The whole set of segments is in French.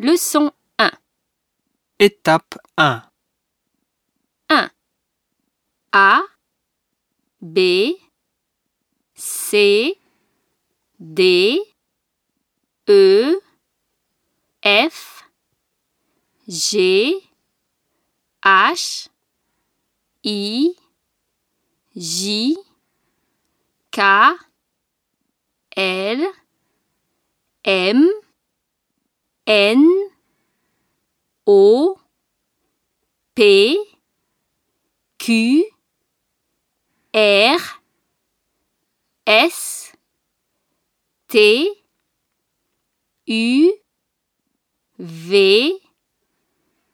Leçon 1. Étape 1. 1. A, B, C, D, E, F, G, H, I, J, K, L, M, N, O, P, Q, R, S, T, U, V,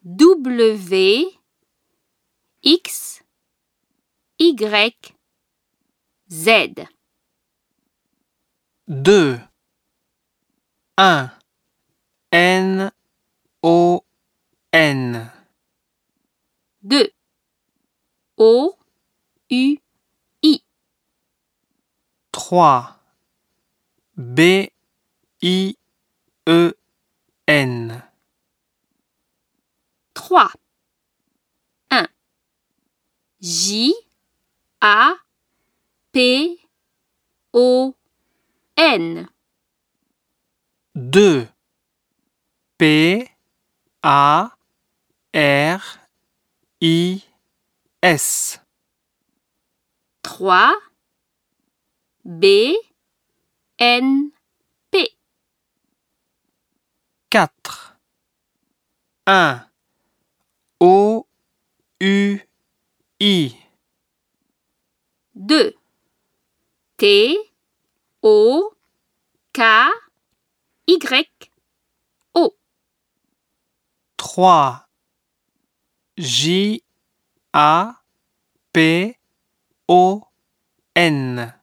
W, X, Y, Z. 2. 1. N, O, N. 2. O, U, I. 3. B, I, E, N. 3. 1. J, A, P, O, N. 2. P, A, R, I, S. 3. B, N, P. 4. 1. O, U, I. 2. T, O, K, Y. 3. J, A, P, O, N.